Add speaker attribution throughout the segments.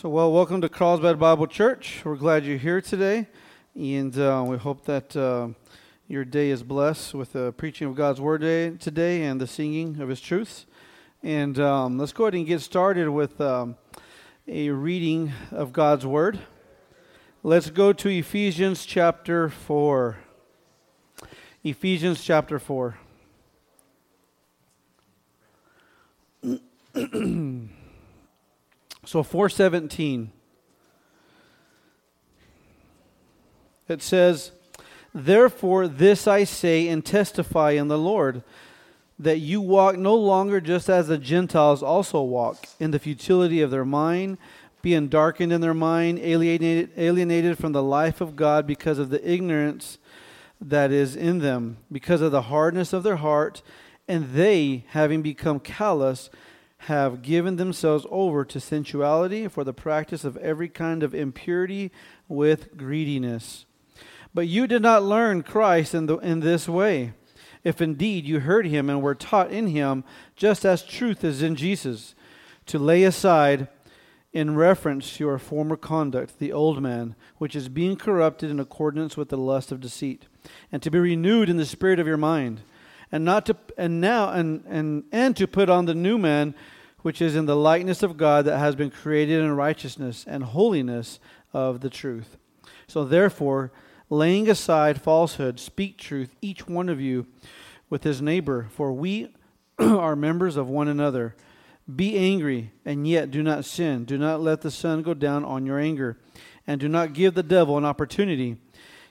Speaker 1: So, well, welcome to Carlsbad Bible Church. We're glad you're here today, and uh, we hope that uh, your day is blessed with the preaching of God's Word day, today and the singing of His truths. And um, let's go ahead and get started with um, a reading of God's Word. Let's go to Ephesians chapter 4. Ephesians chapter 4. So 417. It says, Therefore, this I say and testify in the Lord, that you walk no longer just as the Gentiles also walk, in the futility of their mind, being darkened in their mind, alienated, alienated from the life of God because of the ignorance that is in them, because of the hardness of their heart, and they, having become callous, have given themselves over to sensuality for the practice of every kind of impurity with greediness. But you did not learn Christ in, the, in this way, if indeed you heard him and were taught in him, just as truth is in Jesus, to lay aside, in reference to your former conduct, the old man, which is being corrupted in accordance with the lust of deceit, and to be renewed in the spirit of your mind and not to and now and and and to put on the new man which is in the likeness of God that has been created in righteousness and holiness of the truth. So therefore, laying aside falsehood, speak truth each one of you with his neighbor, for we are members of one another. Be angry and yet do not sin. Do not let the sun go down on your anger, and do not give the devil an opportunity.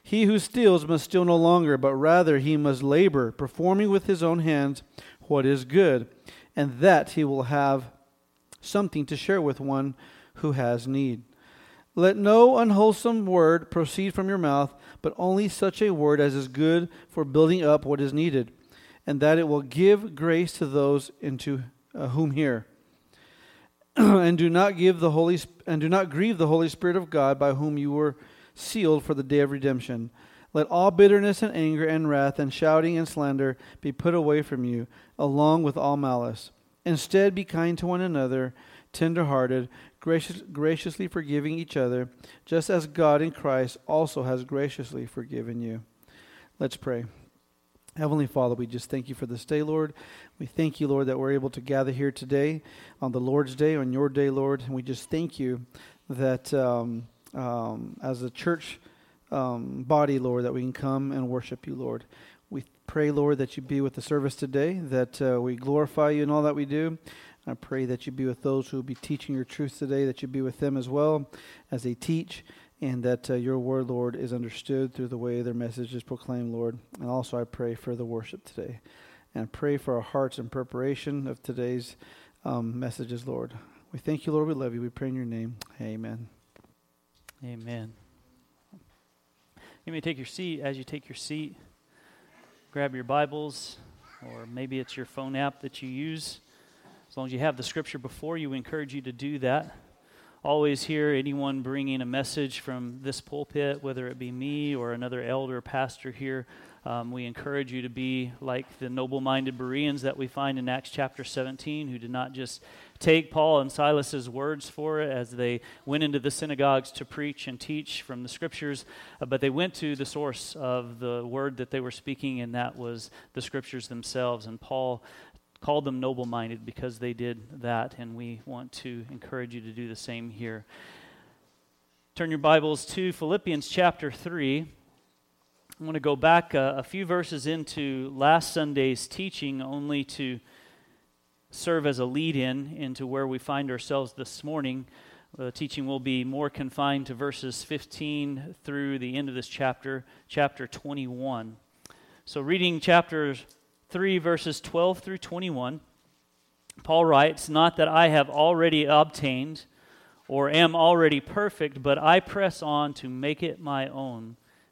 Speaker 1: He who steals must steal no longer, but rather he must labor, performing with his own hands what is good, and that he will have something to share with one who has need. Let no unwholesome word proceed from your mouth, but only such a word as is good for building up what is needed, and that it will give grace to those into uh, whom hear. and do not give the holy and do not grieve the Holy Spirit of God, by whom you were sealed for the day of redemption. Let all bitterness and anger and wrath and shouting and slander be put away from you, along with all malice. Instead, be kind to one another, tender hearted, gracious, graciously forgiving each other, just as God in Christ also has graciously forgiven you. Let's pray. Heavenly Father, we just thank you for this day, Lord. We thank you, Lord, that we're able to gather here today on the Lord's day, on your day, Lord. And we just thank you that. Um, um, as a church um, body, Lord, that we can come and worship you, Lord. We pray, Lord, that you be with the service today, that uh, we glorify you in all that we do. I pray that you be with those who will be teaching your truth today, that you be with them as well as they teach, and that uh, your word, Lord, is understood through the way their message is proclaimed, Lord. And also I pray for the worship today. And I pray for our hearts in preparation of today's um, messages, Lord. We thank you, Lord. We love you. We pray in your name. Amen.
Speaker 2: Amen. You may take your seat. As you take your seat, grab your Bibles, or maybe it's your phone app that you use. As long as you have the scripture before you, we encourage you to do that. Always hear anyone bringing a message from this pulpit, whether it be me or another elder or pastor here. Um, we encourage you to be like the noble minded Bereans that we find in Acts chapter 17, who did not just take Paul and Silas's words for it as they went into the synagogues to preach and teach from the scriptures, uh, but they went to the source of the word that they were speaking, and that was the scriptures themselves. And Paul called them noble minded because they did that, and we want to encourage you to do the same here. Turn your Bibles to Philippians chapter 3. I want to go back a, a few verses into last Sunday's teaching only to serve as a lead in into where we find ourselves this morning. The teaching will be more confined to verses 15 through the end of this chapter, chapter 21. So, reading chapter 3, verses 12 through 21, Paul writes, Not that I have already obtained or am already perfect, but I press on to make it my own,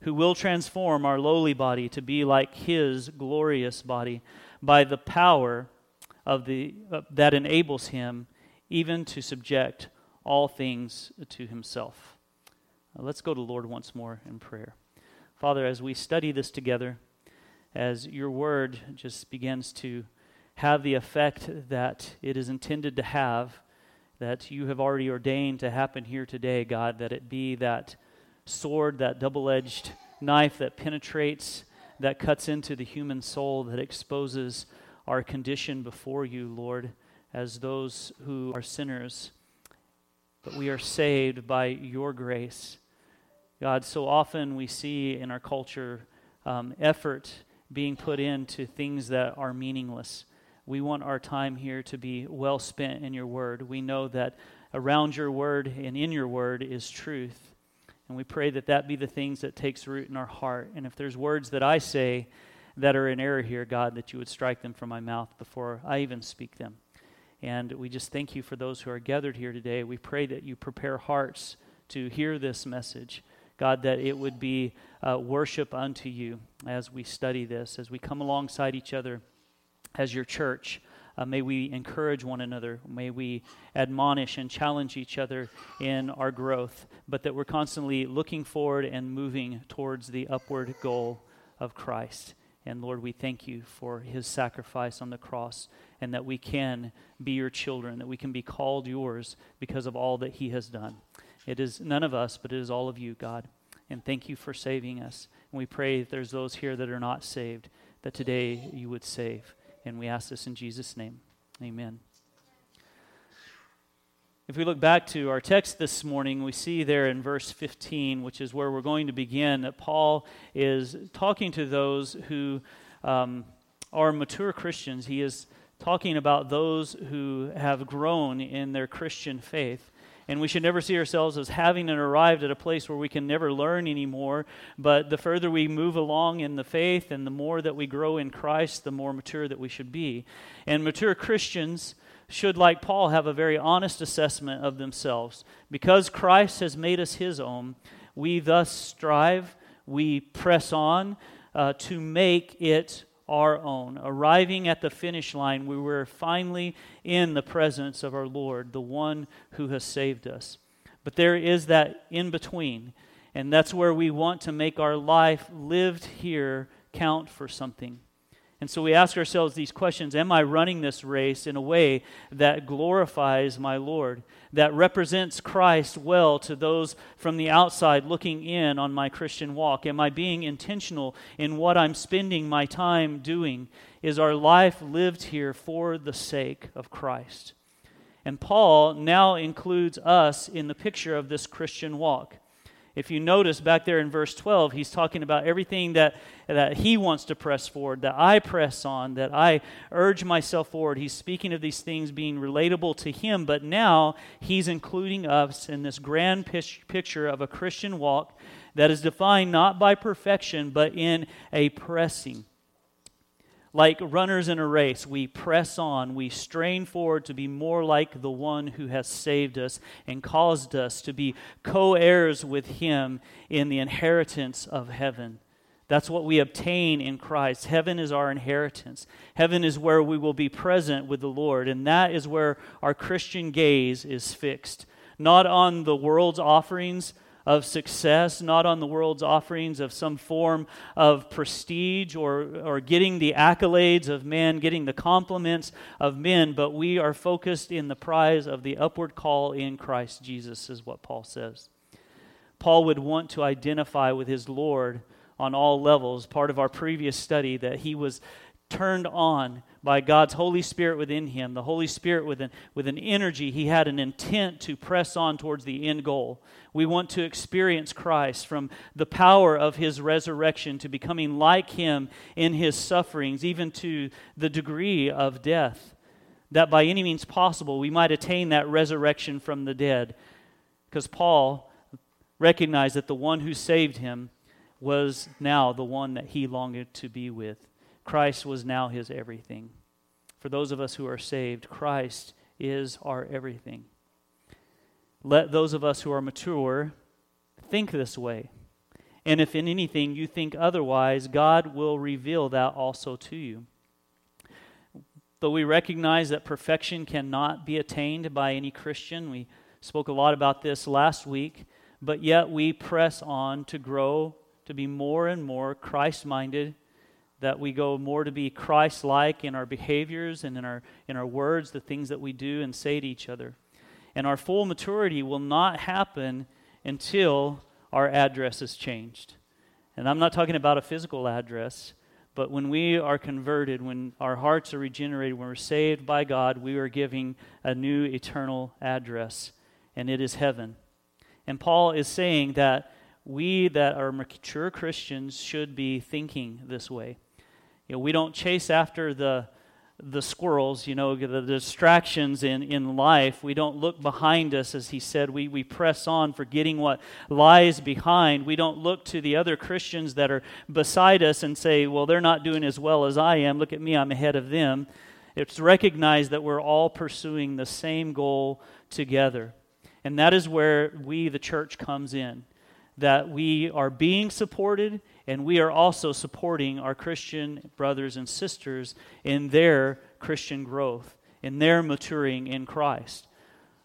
Speaker 2: who will transform our lowly body to be like his glorious body by the power of the uh, that enables him even to subject all things to himself. Uh, let's go to Lord once more in prayer. Father, as we study this together, as your word just begins to have the effect that it is intended to have, that you have already ordained to happen here today, God, that it be that sword, that double edged knife that penetrates, that cuts into the human soul, that exposes our condition before you, Lord, as those who are sinners. But we are saved by your grace. God, so often we see in our culture um, effort being put into things that are meaningless. We want our time here to be well spent in your word. We know that around your word and in your word is truth. And we pray that that be the things that takes root in our heart. And if there's words that I say that are in error here, God, that you would strike them from my mouth before I even speak them. And we just thank you for those who are gathered here today. We pray that you prepare hearts to hear this message. God, that it would be uh, worship unto you as we study this, as we come alongside each other as your church. Uh, may we encourage one another. May we admonish and challenge each other in our growth, but that we're constantly looking forward and moving towards the upward goal of Christ. And Lord, we thank you for his sacrifice on the cross and that we can be your children, that we can be called yours because of all that he has done. It is none of us, but it is all of you, God. And thank you for saving us. And we pray if there's those here that are not saved, that today you would save. And we ask this in Jesus' name. Amen. If we look back to our text this morning, we see there in verse 15, which is where we're going to begin, that Paul is talking to those who um, are mature Christians. He is talking about those who have grown in their Christian faith. And we should never see ourselves as having and arrived at a place where we can never learn anymore. But the further we move along in the faith and the more that we grow in Christ, the more mature that we should be. And mature Christians should, like Paul, have a very honest assessment of themselves. Because Christ has made us his own, we thus strive, we press on uh, to make it our own. Arriving at the finish line, we were finally in the presence of our Lord, the one who has saved us. But there is that in between, and that's where we want to make our life lived here count for something. And so we ask ourselves these questions Am I running this race in a way that glorifies my Lord, that represents Christ well to those from the outside looking in on my Christian walk? Am I being intentional in what I'm spending my time doing? Is our life lived here for the sake of Christ? And Paul now includes us in the picture of this Christian walk. If you notice back there in verse 12, he's talking about everything that, that he wants to press forward, that I press on, that I urge myself forward. He's speaking of these things being relatable to him, but now he's including us in this grand picture of a Christian walk that is defined not by perfection, but in a pressing like runners in a race, we press on, we strain forward to be more like the one who has saved us and caused us to be co heirs with him in the inheritance of heaven. That's what we obtain in Christ. Heaven is our inheritance. Heaven is where we will be present with the Lord, and that is where our Christian gaze is fixed. Not on the world's offerings of success, not on the world's offerings of some form of prestige or, or getting the accolades of men, getting the compliments of men, but we are focused in the prize of the upward call in Christ Jesus, is what Paul says. Paul would want to identify with his Lord on all levels. Part of our previous study that he was turned on by God's Holy Spirit within him, the Holy Spirit with an, with an energy. He had an intent to press on towards the end goal. We want to experience Christ from the power of his resurrection to becoming like him in his sufferings, even to the degree of death. That by any means possible, we might attain that resurrection from the dead. Because Paul recognized that the one who saved him was now the one that he longed to be with. Christ was now his everything. For those of us who are saved, Christ is our everything. Let those of us who are mature think this way. And if in anything you think otherwise, God will reveal that also to you. Though we recognize that perfection cannot be attained by any Christian, we spoke a lot about this last week, but yet we press on to grow, to be more and more Christ minded that we go more to be Christ like in our behaviors and in our, in our words, the things that we do and say to each other. And our full maturity will not happen until our address is changed. And I'm not talking about a physical address, but when we are converted, when our hearts are regenerated, when we're saved by God, we are giving a new eternal address, and it is heaven. And Paul is saying that we that are mature Christians should be thinking this way. You know, we don't chase after the the squirrels, you know, the distractions in, in life. We don't look behind us, as he said. We, we press on, forgetting what lies behind. We don't look to the other Christians that are beside us and say, well, they're not doing as well as I am. Look at me, I'm ahead of them. It's recognized that we're all pursuing the same goal together. And that is where we, the church, comes in. That we are being supported and we are also supporting our Christian brothers and sisters in their Christian growth, in their maturing in Christ.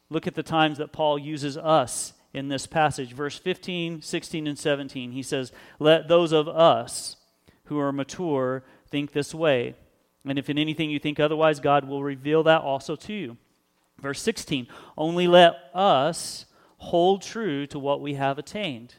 Speaker 2: Look at the times that Paul uses us in this passage. Verse 15, 16, and 17. He says, Let those of us who are mature think this way. And if in anything you think otherwise, God will reveal that also to you. Verse 16, only let us hold true to what we have attained.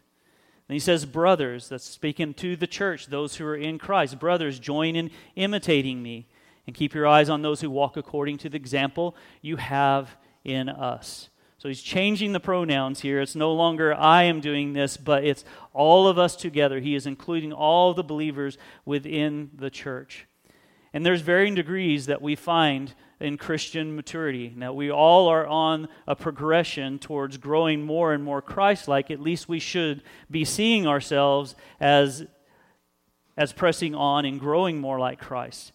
Speaker 2: And he says, Brothers, that's speaking to the church, those who are in Christ. Brothers, join in imitating me and keep your eyes on those who walk according to the example you have in us. So he's changing the pronouns here. It's no longer I am doing this, but it's all of us together. He is including all the believers within the church. And there's varying degrees that we find in Christian maturity. Now, we all are on a progression towards growing more and more Christ like. At least we should be seeing ourselves as, as pressing on and growing more like Christ.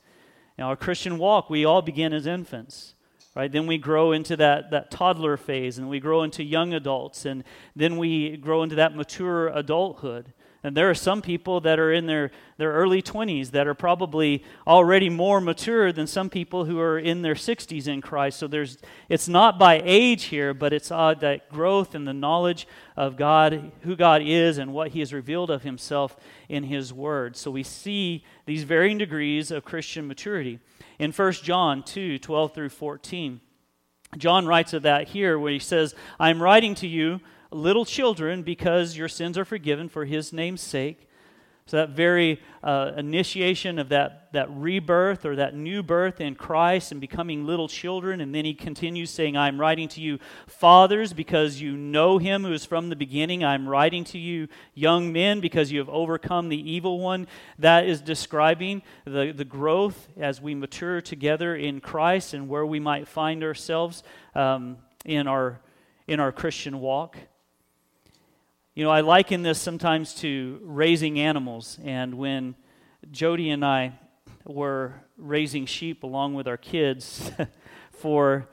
Speaker 2: Now, our Christian walk, we all begin as infants. Right? Then we grow into that, that toddler phase, and we grow into young adults, and then we grow into that mature adulthood. And there are some people that are in their, their early 20s that are probably already more mature than some people who are in their 60s in Christ. So there's, it's not by age here, but it's uh, that growth and the knowledge of God, who God is, and what He has revealed of Himself in His Word. So we see these varying degrees of Christian maturity. In 1 John 2 12 through 14, John writes of that here where he says, I'm writing to you little children because your sins are forgiven for his name's sake. So, that very uh, initiation of that, that rebirth or that new birth in Christ and becoming little children. And then he continues saying, I'm writing to you, fathers, because you know him who is from the beginning. I'm writing to you, young men, because you have overcome the evil one. That is describing the, the growth as we mature together in Christ and where we might find ourselves um, in, our, in our Christian walk. You know, I liken this sometimes to raising animals. And when Jody and I were raising sheep along with our kids for,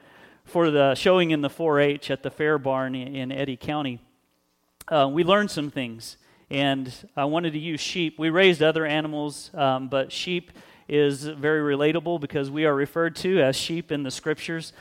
Speaker 2: for the showing in the 4 H at the fair barn in Eddy County, uh, we learned some things. And I wanted to use sheep. We raised other animals, um, but sheep is very relatable because we are referred to as sheep in the scriptures.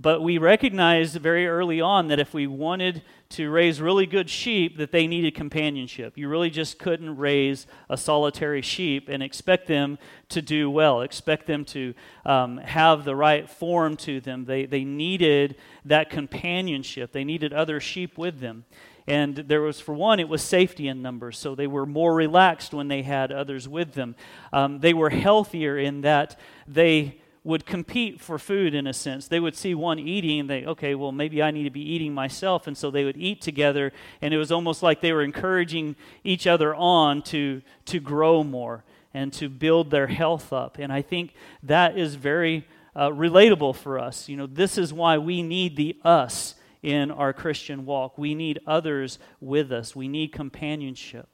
Speaker 2: But we recognized very early on that if we wanted to raise really good sheep, that they needed companionship. You really just couldn't raise a solitary sheep and expect them to do well, expect them to um, have the right form to them. They, they needed that companionship, they needed other sheep with them. And there was, for one, it was safety in numbers. So they were more relaxed when they had others with them. Um, they were healthier in that they would compete for food in a sense. They would see one eating and they, okay, well, maybe I need to be eating myself. And so they would eat together. And it was almost like they were encouraging each other on to, to grow more and to build their health up. And I think that is very uh, relatable for us. You know, this is why we need the us in our Christian walk. We need others with us, we need companionship.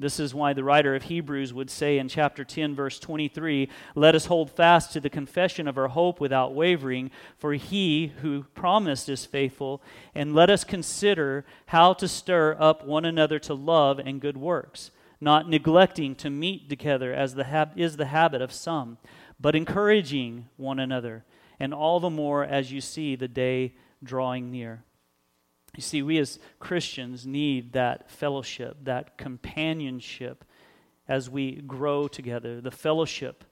Speaker 2: This is why the writer of Hebrews would say in chapter 10, verse 23 Let us hold fast to the confession of our hope without wavering, for he who promised is faithful. And let us consider how to stir up one another to love and good works, not neglecting to meet together as the hab- is the habit of some, but encouraging one another, and all the more as you see the day drawing near. You see, we as Christians need that fellowship, that companionship as we grow together, the fellowship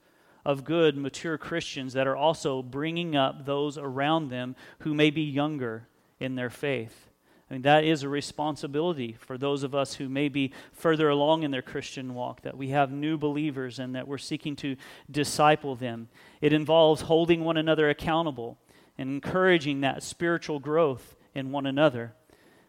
Speaker 2: of good, mature Christians that are also bringing up those around them who may be younger in their faith. I mean, that is a responsibility for those of us who may be further along in their Christian walk, that we have new believers and that we're seeking to disciple them. It involves holding one another accountable and encouraging that spiritual growth in one another.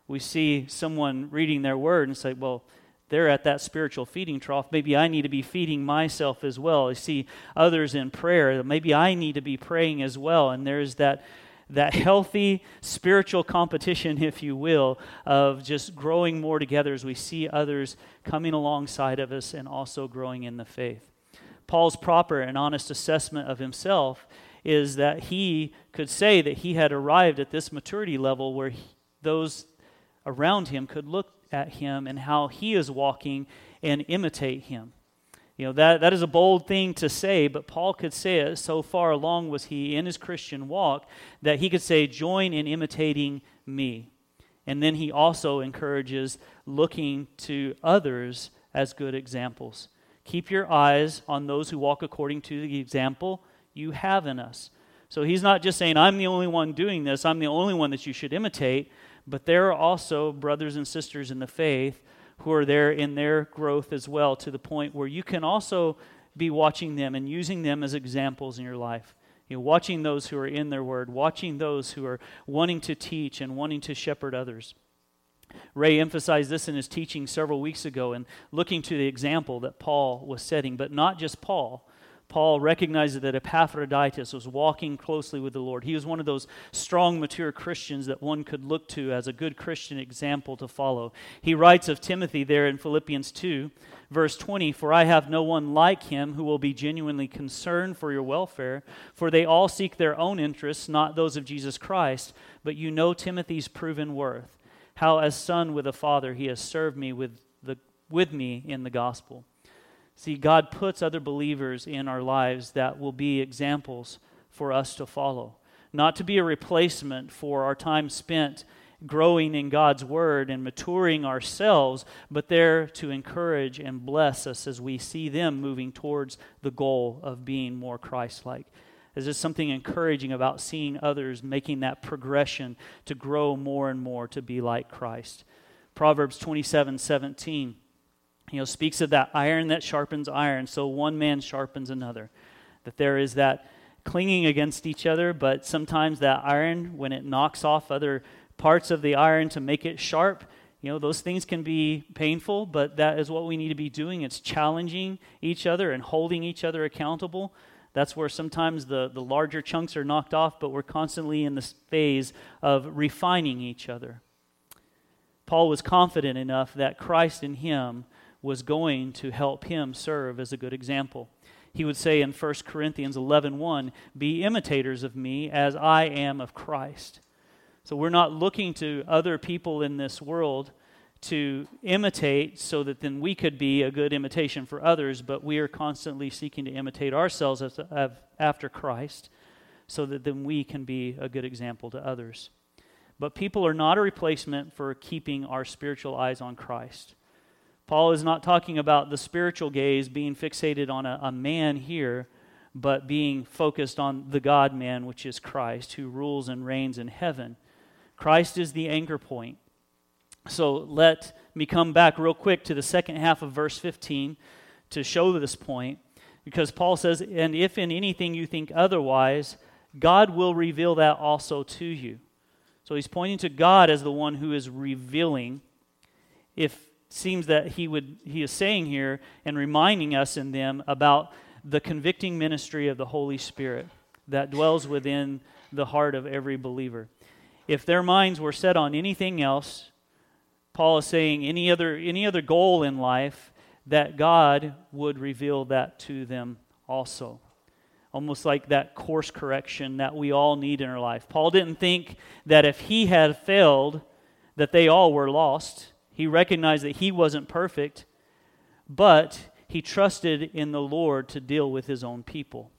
Speaker 2: We see someone reading their word and say, well, they're at that spiritual feeding trough. Maybe I need to be feeding myself as well. I see others in prayer. Maybe I need to be praying as well. And there's that, that healthy spiritual competition, if you will, of just growing more together as we see others coming alongside of us and also growing in the faith. Paul's proper and honest assessment of himself is that he could say that he had arrived at this maturity level where he, those around him could look at him and how he is walking and imitate him. You know, that, that is a bold thing to say, but Paul could say it so far along was he in his Christian walk that he could say, Join in imitating me. And then he also encourages looking to others as good examples. Keep your eyes on those who walk according to the example you have in us. So he's not just saying, I'm the only one doing this, I'm the only one that you should imitate, but there are also brothers and sisters in the faith who are there in their growth as well, to the point where you can also be watching them and using them as examples in your life. You know, watching those who are in their word, watching those who are wanting to teach and wanting to shepherd others. Ray emphasized this in his teaching several weeks ago and looking to the example that Paul was setting, but not just Paul, Paul recognizes that Epaphroditus was walking closely with the Lord. He was one of those strong, mature Christians that one could look to as a good Christian example to follow. He writes of Timothy there in Philippians 2, verse 20 For I have no one like him who will be genuinely concerned for your welfare, for they all seek their own interests, not those of Jesus Christ. But you know Timothy's proven worth, how as son with a father he has served me with, the, with me in the gospel. See, God puts other believers in our lives that will be examples for us to follow. Not to be a replacement for our time spent growing in God's Word and maturing ourselves, but there to encourage and bless us as we see them moving towards the goal of being more Christ like. There's just something encouraging about seeing others making that progression to grow more and more to be like Christ. Proverbs 27 17 you know, speaks of that iron that sharpens iron, so one man sharpens another. That there is that clinging against each other, but sometimes that iron, when it knocks off other parts of the iron to make it sharp, you know, those things can be painful, but that is what we need to be doing. It's challenging each other and holding each other accountable. That's where sometimes the, the larger chunks are knocked off, but we're constantly in this phase of refining each other. Paul was confident enough that Christ in him was going to help him serve as a good example. He would say in 1 Corinthians 11:1, "Be imitators of me as I am of Christ." So we're not looking to other people in this world to imitate so that then we could be a good imitation for others, but we are constantly seeking to imitate ourselves as, as, after Christ so that then we can be a good example to others. But people are not a replacement for keeping our spiritual eyes on Christ. Paul is not talking about the spiritual gaze being fixated on a, a man here, but being focused on the God man, which is Christ, who rules and reigns in heaven. Christ is the anchor point. So let me come back real quick to the second half of verse 15 to show this point, because Paul says, And if in anything you think otherwise, God will reveal that also to you. So he's pointing to God as the one who is revealing. If seems that he would he is saying here and reminding us in them about the convicting ministry of the Holy Spirit that dwells within the heart of every believer. If their minds were set on anything else, Paul is saying any other any other goal in life that God would reveal that to them also almost like that course correction that we all need in our life. Paul didn't think that if he had failed, that they all were lost. He recognized that he wasn't perfect, but he trusted in the Lord to deal with his own people.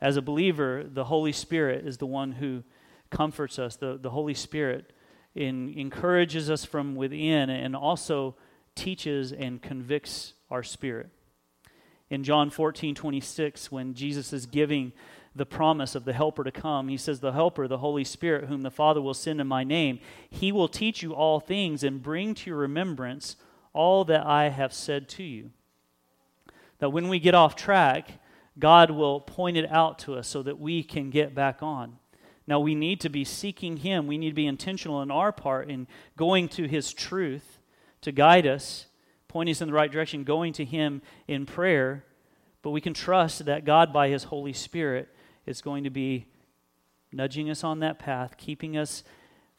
Speaker 2: As a believer, the Holy Spirit is the one who comforts us. The, the Holy Spirit in, encourages us from within and also teaches and convicts our spirit in John 14, 26, when Jesus is giving the promise of the Helper to come, he says, The Helper, the Holy Spirit, whom the Father will send in my name, he will teach you all things and bring to your remembrance all that I have said to you. That when we get off track, God will point it out to us so that we can get back on. Now, we need to be seeking Him. We need to be intentional in our part in going to His truth to guide us pointing us in the right direction, going to Him in prayer. But we can trust that God, by His Holy Spirit, is going to be nudging us on that path, keeping us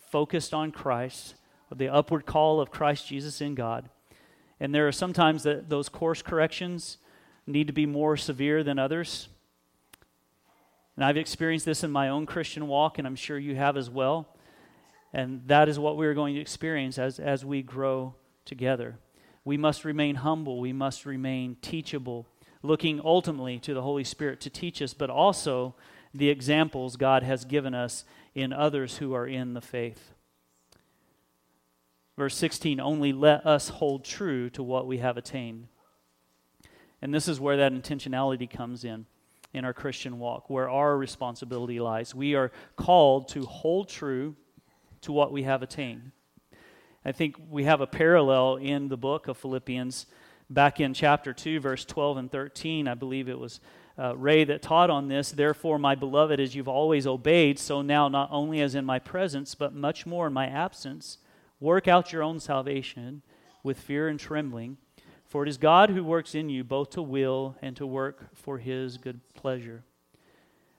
Speaker 2: focused on Christ, the upward call of Christ Jesus in God. And there are sometimes that those course corrections need to be more severe than others. And I've experienced this in my own Christian walk, and I'm sure you have as well. And that is what we're going to experience as, as we grow together. We must remain humble. We must remain teachable, looking ultimately to the Holy Spirit to teach us, but also the examples God has given us in others who are in the faith. Verse 16 only let us hold true to what we have attained. And this is where that intentionality comes in in our Christian walk, where our responsibility lies. We are called to hold true to what we have attained. I think we have a parallel in the book of Philippians back in chapter 2, verse 12 and 13. I believe it was uh, Ray that taught on this. Therefore, my beloved, as you've always obeyed, so now not only as in my presence, but much more in my absence, work out your own salvation with fear and trembling. For it is God who works in you both to will and to work for his good pleasure.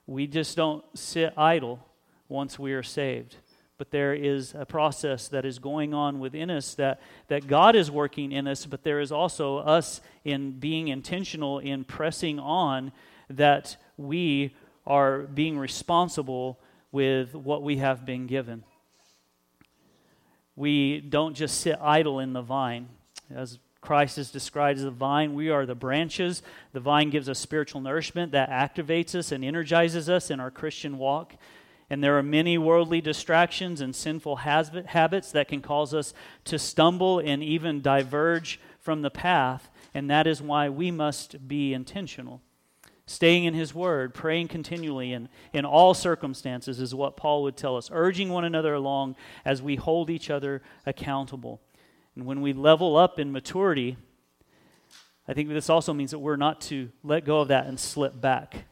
Speaker 2: We just don't sit idle once we are saved but there is a process that is going on within us that, that God is working in us, but there is also us in being intentional in pressing on that we are being responsible with what we have been given. We don't just sit idle in the vine. As Christ is described as the vine, we are the branches. The vine gives us spiritual nourishment that activates us and energizes us in our Christian walk. And there are many worldly distractions and sinful habits that can cause us to stumble and even diverge from the path. And that is why we must be intentional. Staying in His Word, praying continually in, in all circumstances is what Paul would tell us, urging one another along as we hold each other accountable. And when we level up in maturity, I think this also means that we're not to let go of that and slip back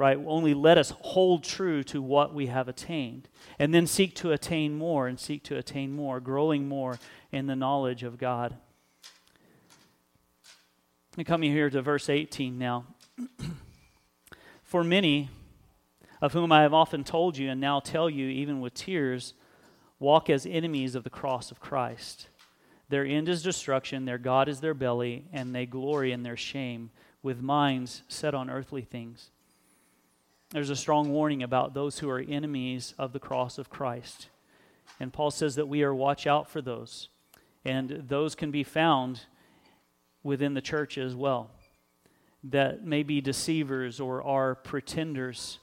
Speaker 2: right? Only let us hold true to what we have attained and then seek to attain more and seek to attain more, growing more in the knowledge of God. And coming here to verse 18 now. For many, of whom I have often told you and now tell you, even with tears, walk as enemies of the cross of Christ. Their end is destruction, their God is their belly, and they glory in their shame, with minds set on earthly things there's a strong warning about those who are enemies of the cross of Christ. And Paul says that we are watch out for those. And those can be found within the church as well that may be deceivers or are pretenders.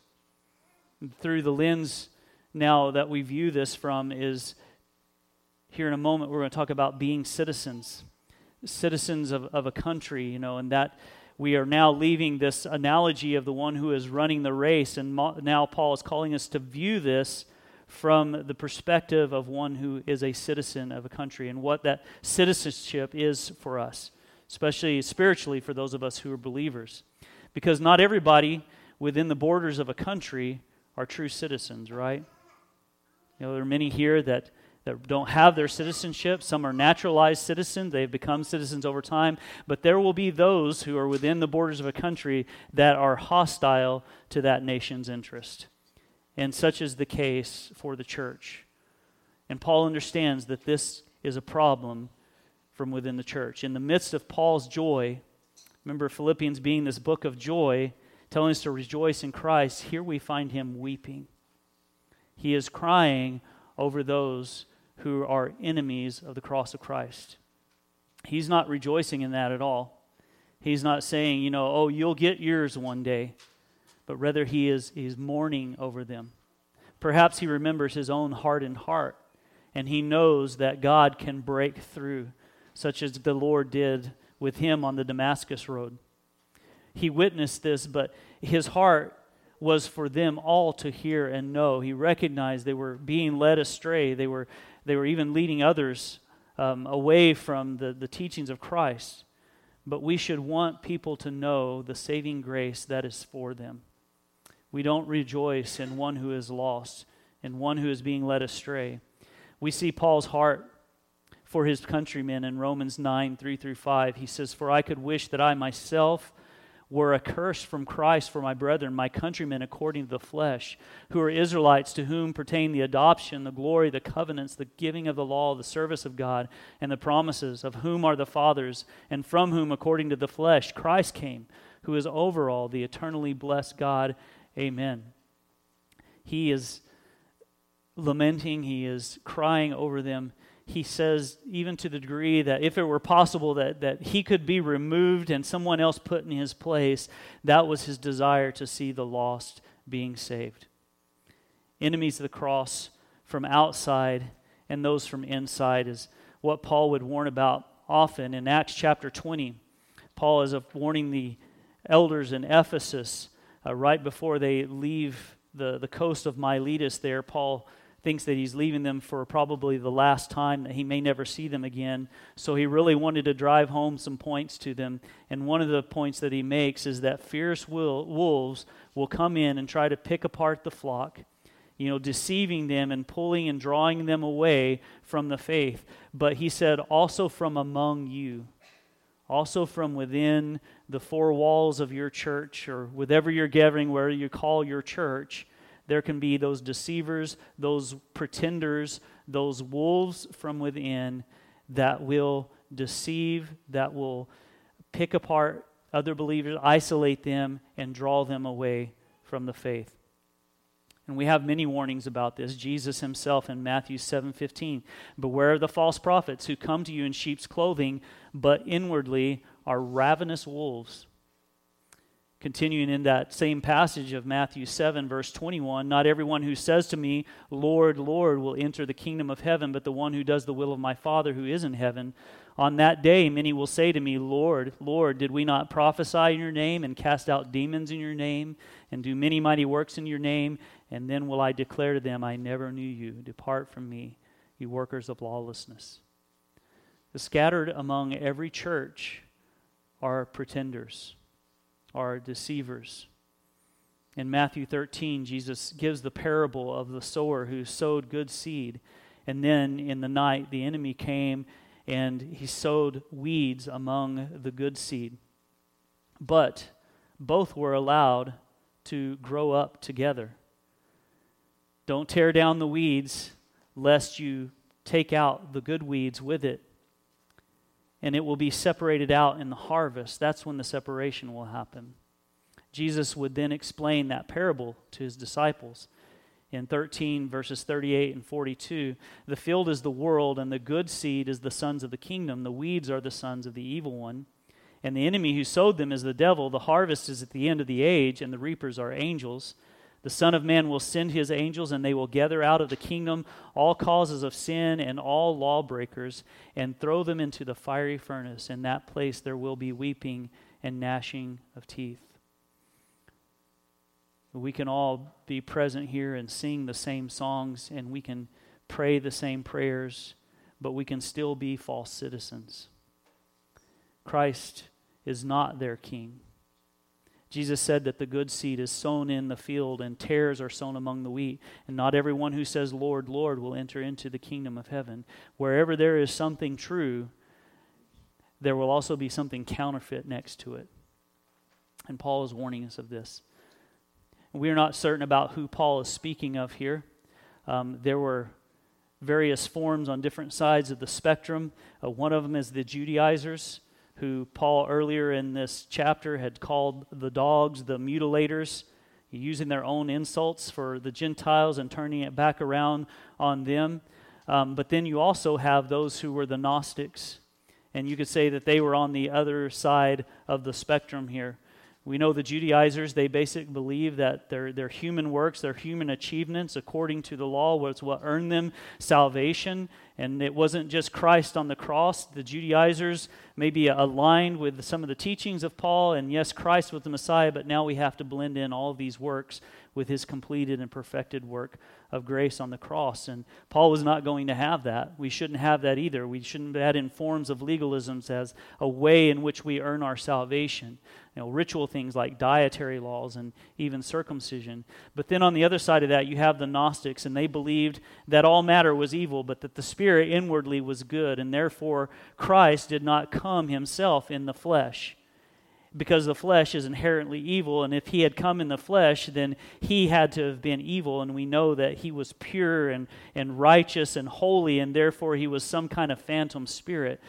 Speaker 2: Through the lens now that we view this from is here in a moment we're going to talk about being citizens citizens of, of a country you know and that we are now leaving this analogy of the one who is running the race, and now Paul is calling us to view this from the perspective of one who is a citizen of a country and what that citizenship is for us, especially spiritually for those of us who are believers. Because not everybody within the borders of a country are true citizens, right? You know, there are many here that, that don't have their citizenship. Some are naturalized citizens. They've become citizens over time. But there will be those who are within the borders of a country that are hostile to that nation's interest. And such is the case for the church. And Paul understands that this is a problem from within the church. In the midst of Paul's joy, remember Philippians being this book of joy, telling us to rejoice in Christ, here we find him weeping. He is crying over those who are enemies of the cross of Christ. He's not rejoicing in that at all. He's not saying, you know, oh, you'll get yours one day, but rather he is he's mourning over them. Perhaps he remembers his own hardened heart, and he knows that God can break through, such as the Lord did with him on the Damascus road he witnessed this, but his heart was for them all to hear and know. He recognized they were being led astray. They were, they were even leading others um, away from the, the teachings of Christ. But we should want people to know the saving grace that is for them. We don't rejoice in one who is lost, in one who is being led astray. We see Paul's heart for his countrymen in Romans 9 3 through 5. He says, For I could wish that I myself were accursed from Christ for my brethren, my countrymen according to the flesh, who are Israelites, to whom pertain the adoption, the glory, the covenants, the giving of the law, the service of God, and the promises, of whom are the fathers, and from whom, according to the flesh, Christ came, who is over all, the eternally blessed God. Amen. He is lamenting, he is crying over them he says, even to the degree that if it were possible that, that he could be removed and someone else put in his place, that was his desire to see the lost being saved. Enemies of the cross from outside and those from inside is what Paul would warn about often. In Acts chapter 20, Paul is warning the elders in Ephesus uh, right before they leave the, the coast of Miletus there. Paul thinks that he's leaving them for probably the last time, that he may never see them again. So he really wanted to drive home some points to them. And one of the points that he makes is that fierce wolves will come in and try to pick apart the flock, you know, deceiving them and pulling and drawing them away from the faith. But he said, also from among you also from within the four walls of your church or whatever you're gathering where you call your church there can be those deceivers, those pretenders, those wolves from within that will deceive, that will pick apart other believers, isolate them, and draw them away from the faith. And we have many warnings about this. Jesus himself in Matthew 7:15, "Beware of the false prophets who come to you in sheep's clothing, but inwardly are ravenous wolves." Continuing in that same passage of Matthew 7, verse 21 Not everyone who says to me, Lord, Lord, will enter the kingdom of heaven, but the one who does the will of my Father who is in heaven. On that day, many will say to me, Lord, Lord, did we not prophesy in your name and cast out demons in your name and do many mighty works in your name? And then will I declare to them, I never knew you. Depart from me, you workers of lawlessness. The scattered among every church are pretenders are deceivers. In Matthew 13, Jesus gives the parable of the sower who sowed good seed. And then in the night, the enemy came and he sowed weeds among the good seed. But both were allowed to grow up together. Don't tear down the weeds, lest you take out the good weeds with it and it will be separated out in the harvest. That's when the separation will happen. Jesus would then explain that parable to his disciples. In 13, verses 38 and 42, the field is the world, and the good seed is the sons of the kingdom. The weeds are the sons of the evil one. And the enemy who sowed them is the devil. The harvest is at the end of the age, and the reapers are angels. The Son of Man will send his angels, and they will gather out of the kingdom all causes of sin and all lawbreakers, and throw them into the fiery furnace. In that place there will be weeping and gnashing of teeth. We can all be present here and sing the same songs, and we can pray the same prayers, but we can still be false citizens. Christ is not their king. Jesus said that the good seed is sown in the field and tares are sown among the wheat. And not everyone who says, Lord, Lord, will enter into the kingdom of heaven. Wherever there is something true, there will also be something counterfeit next to it. And Paul is warning us of this. We are not certain about who Paul is speaking of here. Um, there were various forms on different sides of the spectrum. Uh, one of them is the Judaizers who Paul earlier in this chapter had called the dogs the mutilators, using their own insults for the Gentiles and turning it back around on them. Um, but then you also have those who were the Gnostics, and you could say that they were on the other side of the spectrum here. We know the Judaizers, they basically believe that their, their human works, their human achievements according to the law was what earned them salvation. And it wasn't just Christ on the cross. The Judaizers may be aligned with some of the teachings of Paul, and yes, Christ was the Messiah, but now we have to blend in all of these works with his completed and perfected work of grace on the cross. And Paul was not going to have that. We shouldn't have that either. We shouldn't add in forms of legalisms as a way in which we earn our salvation. You know, ritual things like dietary laws and even circumcision. But then on the other side of that, you have the Gnostics, and they believed that all matter was evil, but that the Spirit inwardly was good, and therefore Christ did not come himself in the flesh because the flesh is inherently evil. And if he had come in the flesh, then he had to have been evil. And we know that he was pure and, and righteous and holy, and therefore he was some kind of phantom spirit.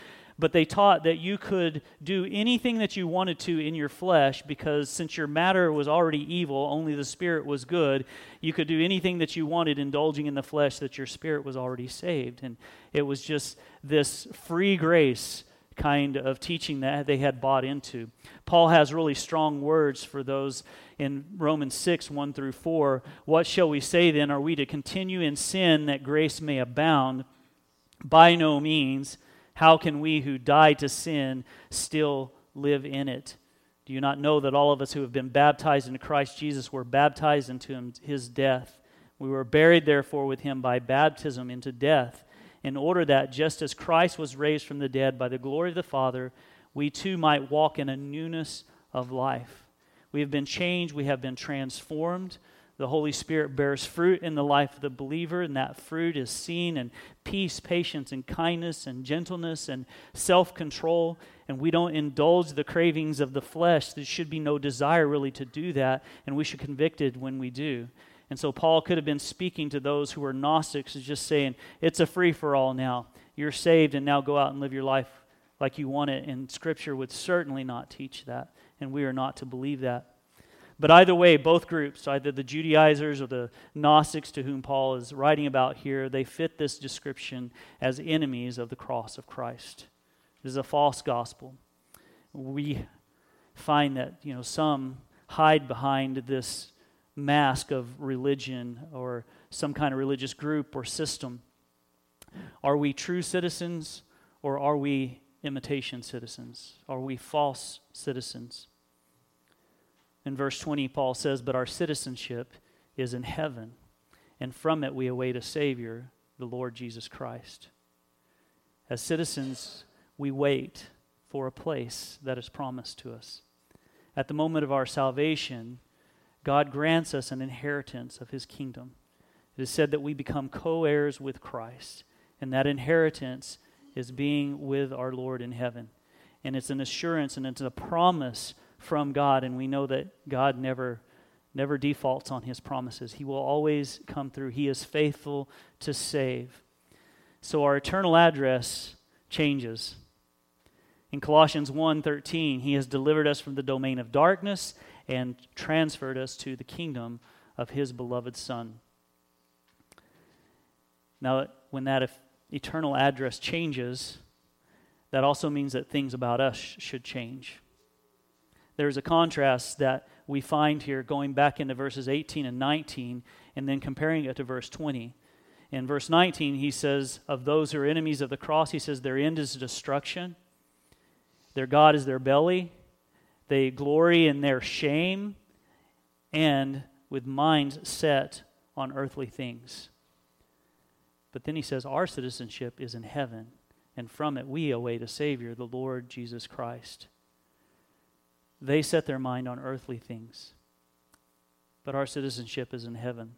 Speaker 2: But they taught that you could do anything that you wanted to in your flesh because since your matter was already evil, only the spirit was good, you could do anything that you wanted, indulging in the flesh, that your spirit was already saved. And it was just this free grace kind of teaching that they had bought into. Paul has really strong words for those in Romans 6 1 through 4. What shall we say then? Are we to continue in sin that grace may abound? By no means. How can we who died to sin still live in it? Do you not know that all of us who have been baptized into Christ Jesus were baptized into his death? We were buried, therefore, with him by baptism into death in order that, just as Christ was raised from the dead by the glory of the Father, we too might walk in a newness of life. We have been changed, we have been transformed. The Holy Spirit bears fruit in the life of the believer, and that fruit is seen in peace, patience, and kindness, and gentleness, and self control. And we don't indulge the cravings of the flesh. There should be no desire really to do that, and we should be convicted when we do. And so Paul could have been speaking to those who were Gnostics, just saying, it's a free for all now. You're saved, and now go out and live your life like you want it. And Scripture would certainly not teach that, and we are not to believe that. But either way, both groups, either the Judaizers or the Gnostics to whom Paul is writing about here, they fit this description as enemies of the cross of Christ. This is a false gospel. We find that, you know, some hide behind this mask of religion or some kind of religious group or system. Are we true citizens or are we imitation citizens? Are we false citizens? In verse 20, Paul says, But our citizenship is in heaven, and from it we await a Savior, the Lord Jesus Christ. As citizens, we wait for a place that is promised to us. At the moment of our salvation, God grants us an inheritance of his kingdom. It is said that we become co heirs with Christ, and that inheritance is being with our Lord in heaven. And it's an assurance and it's a promise from God, and we know that God never never defaults on his promises. He will always come through. He is faithful to save. So our eternal address changes. In Colossians 1:13, he has delivered us from the domain of darkness and transferred us to the kingdom of his beloved Son. Now, when that eternal address changes, that also means that things about us should change. There's a contrast that we find here going back into verses 18 and 19 and then comparing it to verse 20. In verse 19, he says, Of those who are enemies of the cross, he says, Their end is destruction, their God is their belly, they glory in their shame, and with minds set on earthly things. But then he says, Our citizenship is in heaven, and from it we await a Savior, the Lord Jesus Christ. They set their mind on earthly things, but our citizenship is in heaven.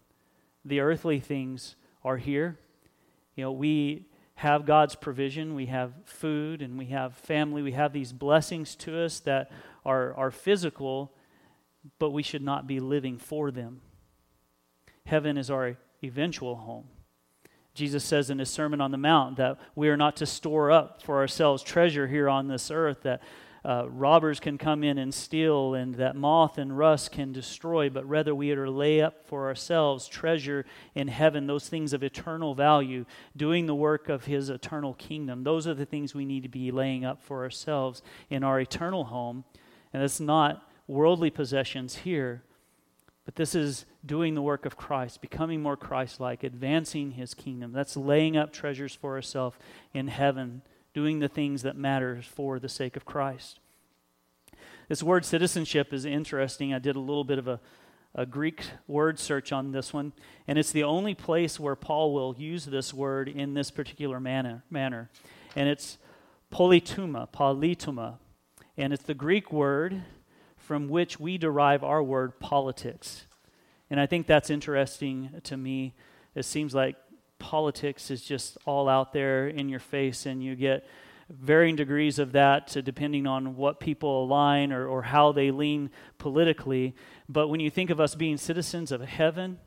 Speaker 2: The earthly things are here. You know, we have God's provision, we have food, and we have family, we have these blessings to us that are, are physical, but we should not be living for them. Heaven is our eventual home. Jesus says in his Sermon on the Mount that we are not to store up for ourselves treasure here on this earth, that uh, robbers can come in and steal, and that moth and rust can destroy, but rather we are to lay up for ourselves treasure in heaven, those things of eternal value, doing the work of his eternal kingdom. Those are the things we need to be laying up for ourselves in our eternal home. And it's not worldly possessions here, but this is doing the work of Christ, becoming more Christ like, advancing his kingdom. That's laying up treasures for ourselves in heaven, doing the things that matter for the sake of Christ. This word citizenship is interesting. I did a little bit of a, a Greek word search on this one, and it's the only place where Paul will use this word in this particular manner. manner. And it's politeuma, politeuma. And it's the Greek word from which we derive our word politics. And I think that's interesting to me. It seems like politics is just all out there in your face, and you get varying degrees of that depending on what people align or, or how they lean politically. But when you think of us being citizens of heaven,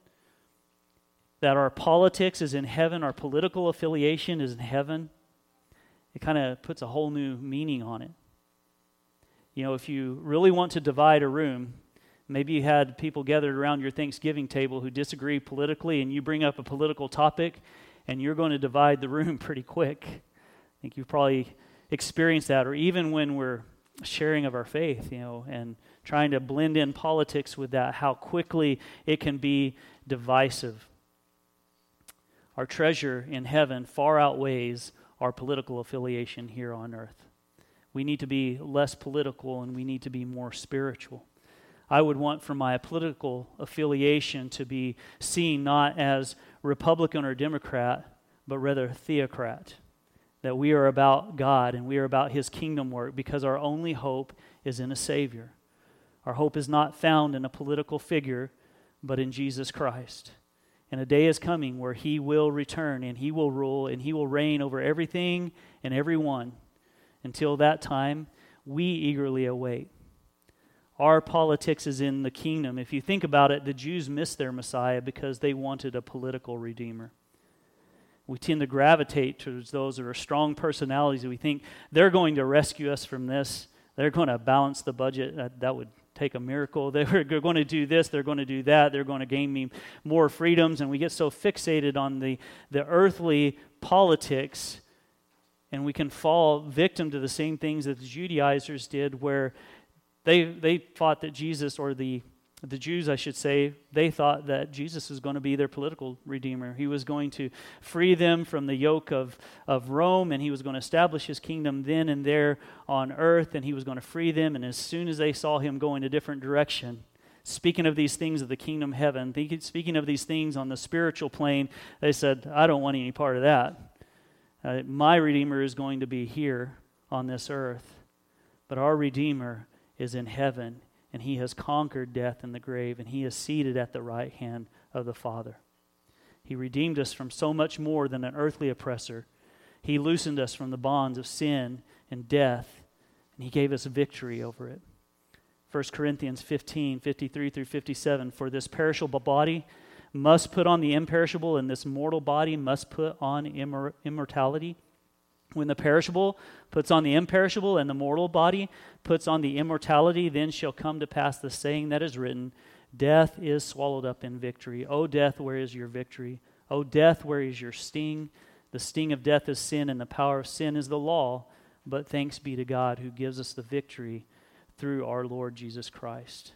Speaker 2: that our politics is in heaven, our political affiliation is in heaven, it kind of puts a whole new meaning on it. You know, if you really want to divide a room, maybe you had people gathered around your Thanksgiving table who disagree politically, and you bring up a political topic, and you're going to divide the room pretty quick. I think you've probably experienced that, or even when we're sharing of our faith, you know, and trying to blend in politics with that, how quickly it can be divisive. Our treasure in heaven far outweighs our political affiliation here on earth. We need to be less political and we need to be more spiritual. I would want for my political affiliation to be seen not as Republican or Democrat, but rather theocrat. That we are about God and we are about His kingdom work because our only hope is in a Savior. Our hope is not found in a political figure, but in Jesus Christ. And a day is coming where He will return and He will rule and He will reign over everything and everyone. Until that time, we eagerly await. Our politics is in the kingdom. If you think about it, the Jews missed their Messiah because they wanted a political redeemer. We tend to gravitate towards those that are strong personalities. We think they're going to rescue us from this. They're going to balance the budget. That, that would take a miracle. They're going to do this. They're going to do that. They're going to gain me more freedoms. And we get so fixated on the, the earthly politics and we can fall victim to the same things that the Judaizers did, where they, they thought that Jesus, or the, the Jews, I should say, they thought that Jesus was going to be their political redeemer. He was going to free them from the yoke of, of Rome, and he was going to establish his kingdom then and there on earth, and he was going to free them. And as soon as they saw him going a different direction, speaking of these things of the kingdom heaven, speaking of these things on the spiritual plane, they said, I don't want any part of that. Uh, my Redeemer is going to be here on this earth, but our Redeemer is in heaven, and he has conquered death and the grave, and he is seated at the right hand of the Father. He redeemed us from so much more than an earthly oppressor. He loosened us from the bonds of sin and death, and he gave us victory over it. 1 Corinthians 15, 53 through 57. For this perishable body must put on the imperishable, and this mortal body must put on immor- immortality. When the perishable puts on the imperishable, and the mortal body puts on the immortality, then shall come to pass the saying that is written Death is swallowed up in victory. O death, where is your victory? O death, where is your sting? The sting of death is sin, and the power of sin is the law. But thanks be to God who gives us the victory through our Lord Jesus Christ.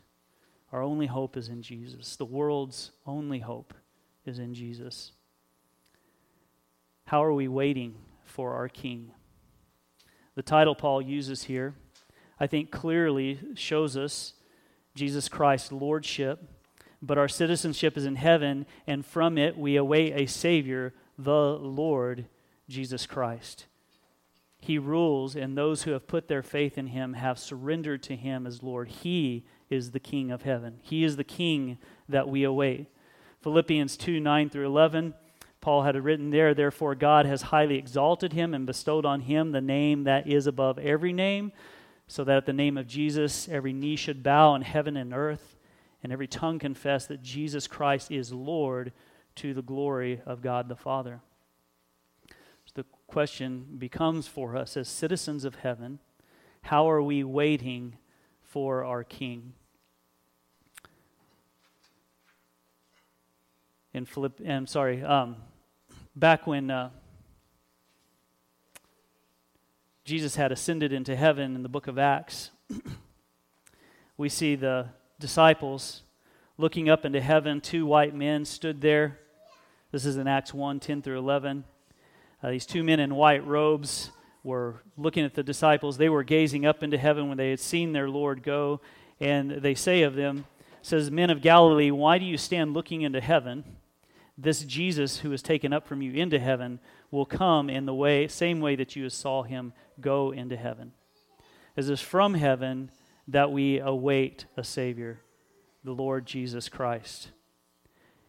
Speaker 2: Our only hope is in Jesus. The world's only hope is in Jesus. How are we waiting for our King? The title Paul uses here, I think, clearly shows us Jesus Christ's lordship, but our citizenship is in heaven, and from it we await a Savior, the Lord Jesus Christ. He rules, and those who have put their faith in him have surrendered to him as Lord. He is the King of heaven. He is the King that we await. Philippians 2 9 through 11. Paul had written there, therefore, God has highly exalted him and bestowed on him the name that is above every name, so that at the name of Jesus every knee should bow in heaven and earth, and every tongue confess that Jesus Christ is Lord to the glory of God the Father. So the question becomes for us as citizens of heaven how are we waiting for our King? in Philipp, I'm sorry, um, back when uh, Jesus had ascended into heaven in the book of Acts, we see the disciples looking up into heaven. Two white men stood there. This is in Acts 1 10 through 11. Uh, these two men in white robes were looking at the disciples. They were gazing up into heaven when they had seen their Lord go. And they say of them, says, Men of Galilee, why do you stand looking into heaven? This Jesus who is taken up from you into heaven will come in the way same way that you saw him go into heaven. As is from heaven that we await a Savior, the Lord Jesus Christ.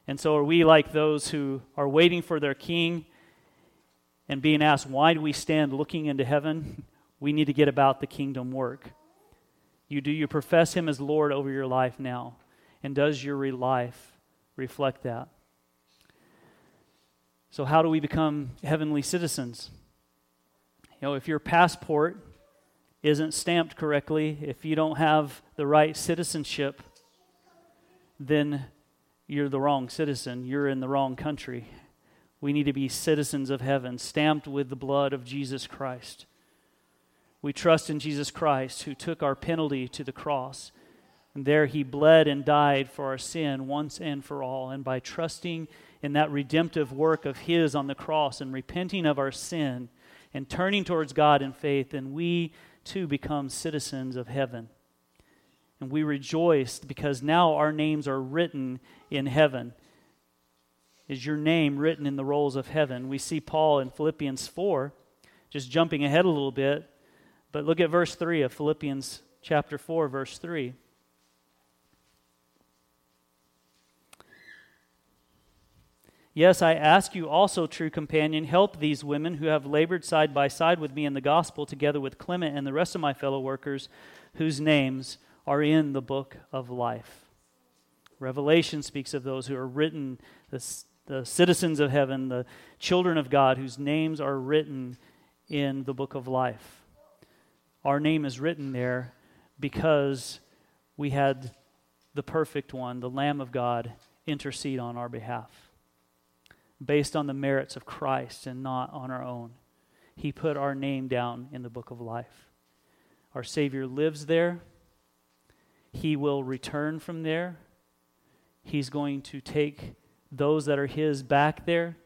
Speaker 2: And so are we like those who are waiting for their King and being asked, why do we stand looking into heaven? We need to get about the kingdom work. You do you profess him as Lord over your life now? And does your life reflect that? So, how do we become heavenly citizens? You know, if your passport isn't stamped correctly, if you don't have the right citizenship, then you're the wrong citizen. You're in the wrong country. We need to be citizens of heaven, stamped with the blood of Jesus Christ. We trust in Jesus Christ, who took our penalty to the cross. And there he bled and died for our sin once and for all. And by trusting in that redemptive work of His on the cross and repenting of our sin and turning towards God in faith, then we too become citizens of heaven. And we rejoice because now our names are written in heaven. Is your name written in the rolls of heaven? We see Paul in Philippians 4, just jumping ahead a little bit, but look at verse 3 of Philippians chapter 4, verse 3. Yes, I ask you also, true companion, help these women who have labored side by side with me in the gospel, together with Clement and the rest of my fellow workers, whose names are in the book of life. Revelation speaks of those who are written, the, the citizens of heaven, the children of God, whose names are written in the book of life. Our name is written there because we had the perfect one, the Lamb of God, intercede on our behalf based on the merits of Christ and not on our own. He put our name down in the book of life. Our Savior lives there. He will return from there. He's going to take those that are His back there.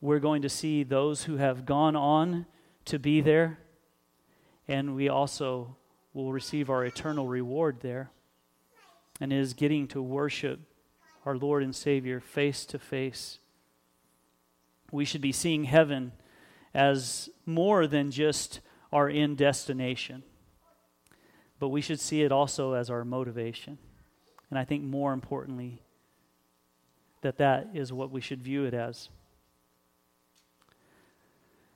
Speaker 2: We're going to see those who have gone on to be there. And we also will receive our eternal reward there. And is getting to worship our Lord and Savior face to face we should be seeing heaven as more than just our end destination, but we should see it also as our motivation. And I think more importantly, that that is what we should view it as.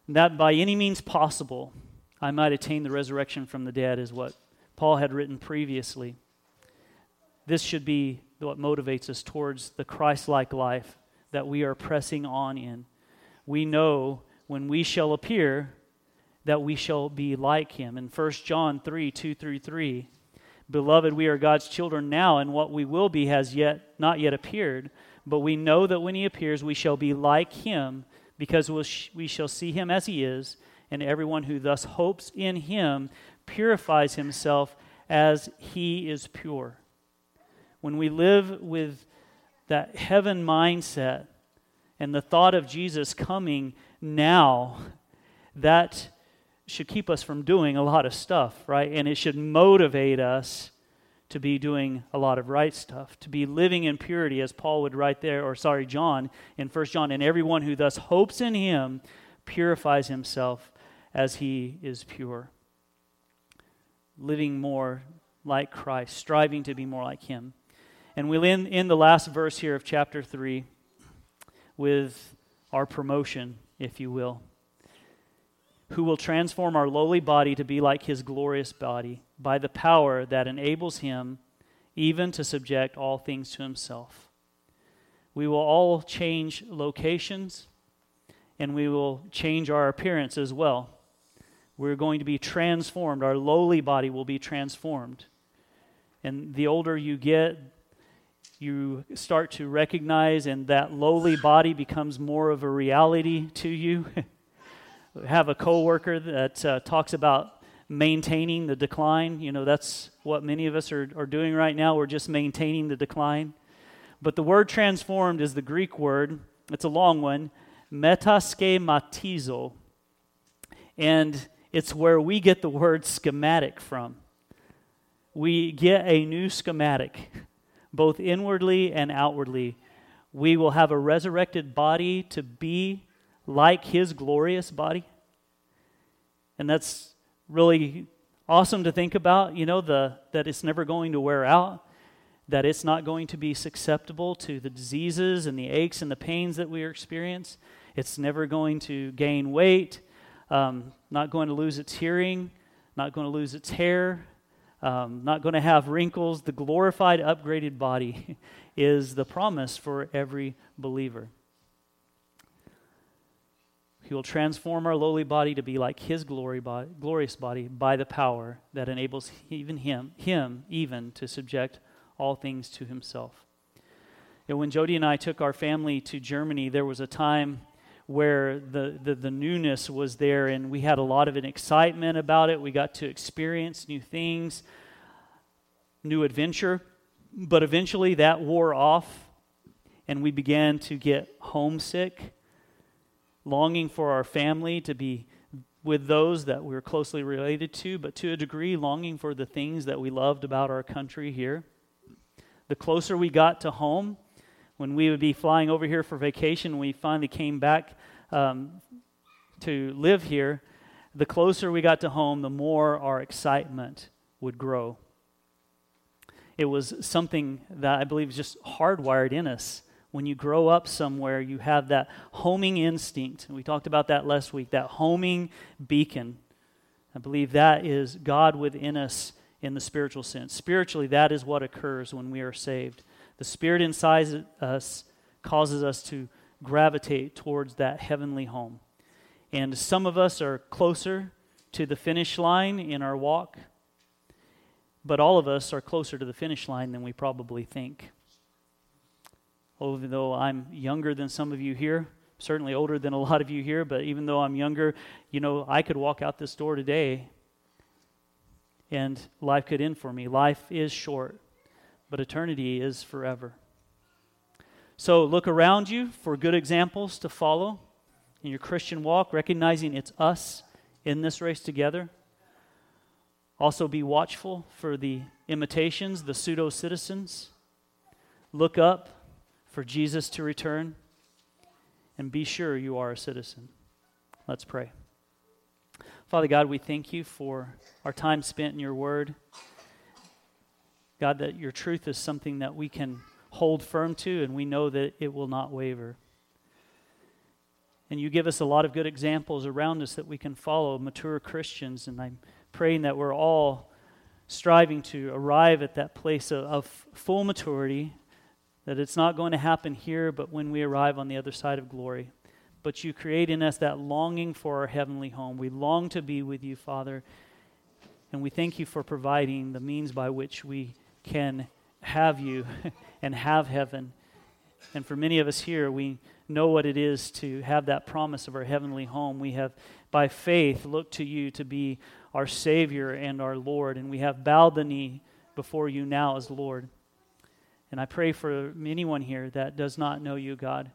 Speaker 2: That by any means possible, I might attain the resurrection from the dead, is what Paul had written previously. This should be what motivates us towards the Christ like life that we are pressing on in we know when we shall appear that we shall be like him. In 1 John 3 2 through 3, Beloved, we are God's children now, and what we will be has yet not yet appeared. But we know that when he appears, we shall be like him, because we'll sh- we shall see him as he is. And everyone who thus hopes in him purifies himself as he is pure. When we live with that heaven mindset, and the thought of Jesus coming now, that should keep us from doing a lot of stuff, right? And it should motivate us to be doing a lot of right stuff, to be living in purity, as Paul would write there, or sorry, John in 1 John. And everyone who thus hopes in him purifies himself as he is pure. Living more like Christ, striving to be more like him. And we'll end in the last verse here of chapter 3 with our promotion, if you will who will transform our lowly body to be like his glorious body by the power that enables him even to subject all things to himself. We will all change locations and we will change our appearance as well. We're going to be transformed. Our lowly body will be transformed. And the older you get, you start to recognize, and that lowly body becomes more of a reality to you. have a coworker that uh, talks about maintaining the decline. You know, that's what many of us are, are doing right now. We're just maintaining the decline. But the word transformed is the Greek word, it's a long one, metaschematizo. And it's where we get the word schematic from. We get a new schematic, both inwardly and outwardly. We will have a resurrected body to be like his glorious body. And that's really awesome to think about, you know, the, that it's never going to wear out, that it's not going to be susceptible to the diseases and the aches and the pains that we experience. It's never going to gain weight, um, not going to lose its hearing, not going to lose its hair, um, not going to have wrinkles. The glorified, upgraded body is the promise for every believer. He will transform our lowly body to be like his glory body, glorious body by the power that enables even him, him even to subject all things to himself. And when Jody and I took our family to Germany, there was a time where the, the, the, newness was there and we had a lot of an excitement about it. We got to experience new things, new adventure. But eventually that wore off and we began to get homesick longing for our family to be with those that we are closely related to, but to a degree, longing for the things that we loved about our country here. The closer we got to home, when we would be flying over here for vacation, we finally came back um, to live here, the closer we got to home, the more our excitement would grow. It was something that I believe is just hardwired in us when you grow up somewhere, you have that homing instinct. And we talked about that last week, that homing beacon. I believe that is God within us in the spiritual sense. Spiritually, that is what occurs when we are saved. The Spirit inside us causes us to gravitate towards that heavenly home. And some of us are closer to the finish line in our walk, but all of us are closer to the finish line than we probably think even though I'm younger than some of you here, certainly older than a lot of you here, but even though I'm younger, you know, I could walk out this door today and life could end for me. Life is short, but eternity is forever. So look around you for good examples to follow in your Christian walk, recognizing it's us in this race together. Also, be watchful for the imitations, the pseudo citizens. Look up for Jesus to return, and be sure you are a citizen. Let's pray. Father God, we thank you for our time spent in your word. God, that your truth is something that we can hold firm to, and we know that it will not waver. And you give us a lot of good examples around us that we can follow, mature Christians, and I'm praying that we're all striving to arrive at that place of, of full maturity that it's not going to happen here, but when we arrive on the other side of glory. But you create in us that longing for our heavenly home. We long to be with you, Father. And we thank you for providing the means by which we can have you and have heaven. And for many of us here, we know what it is to have that promise of our heavenly home. We have, by faith, looked to you to be our Savior and our Lord, and we have bowed the knee before you now as Lord. And I pray for anyone here that does not know you, God,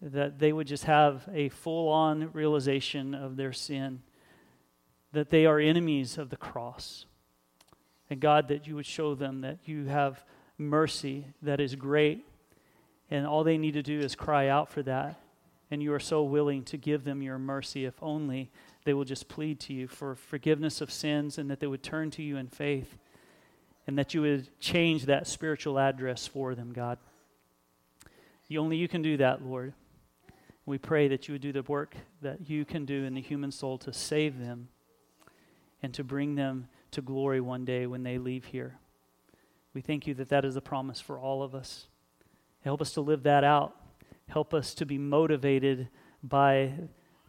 Speaker 2: that they would just have a full on realization of their sin, that they are enemies of the cross, And God, that you would show them that you have mercy that is great, and all they need to do is cry out for that. And you are so willing to give them your mercy if only they will just plead to you for forgiveness of sins and that they would turn to you in faith and that you would change that spiritual address for them, God. You, only you can do that, Lord. We pray that you would do the work that you can do in the human soul to save them and to bring them to glory one day when they leave here. We thank you that that is a promise for all of us. Help us to live that out. Help us to be motivated by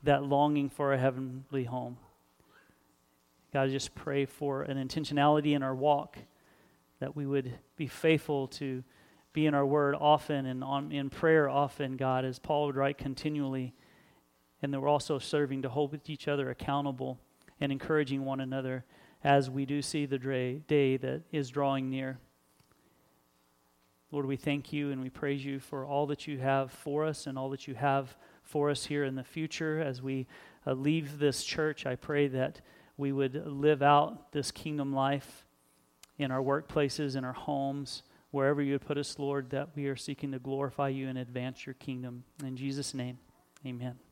Speaker 2: that longing for a heavenly home. God, I just pray for an intentionality in our walk, that we would be faithful to be in our word often and on, in prayer often, God, as Paul would write continually, and that we're also serving to hold each other accountable and encouraging one another as we do see the day that is drawing near. Lord, we thank you and we praise you for all that you have for us and all that you have for us here in the future as we uh, leave this church. I pray that we would live out this kingdom life in our workplaces, in our homes, wherever you would put us, Lord, that we are seeking to glorify you and advance your kingdom. In Jesus' name, amen.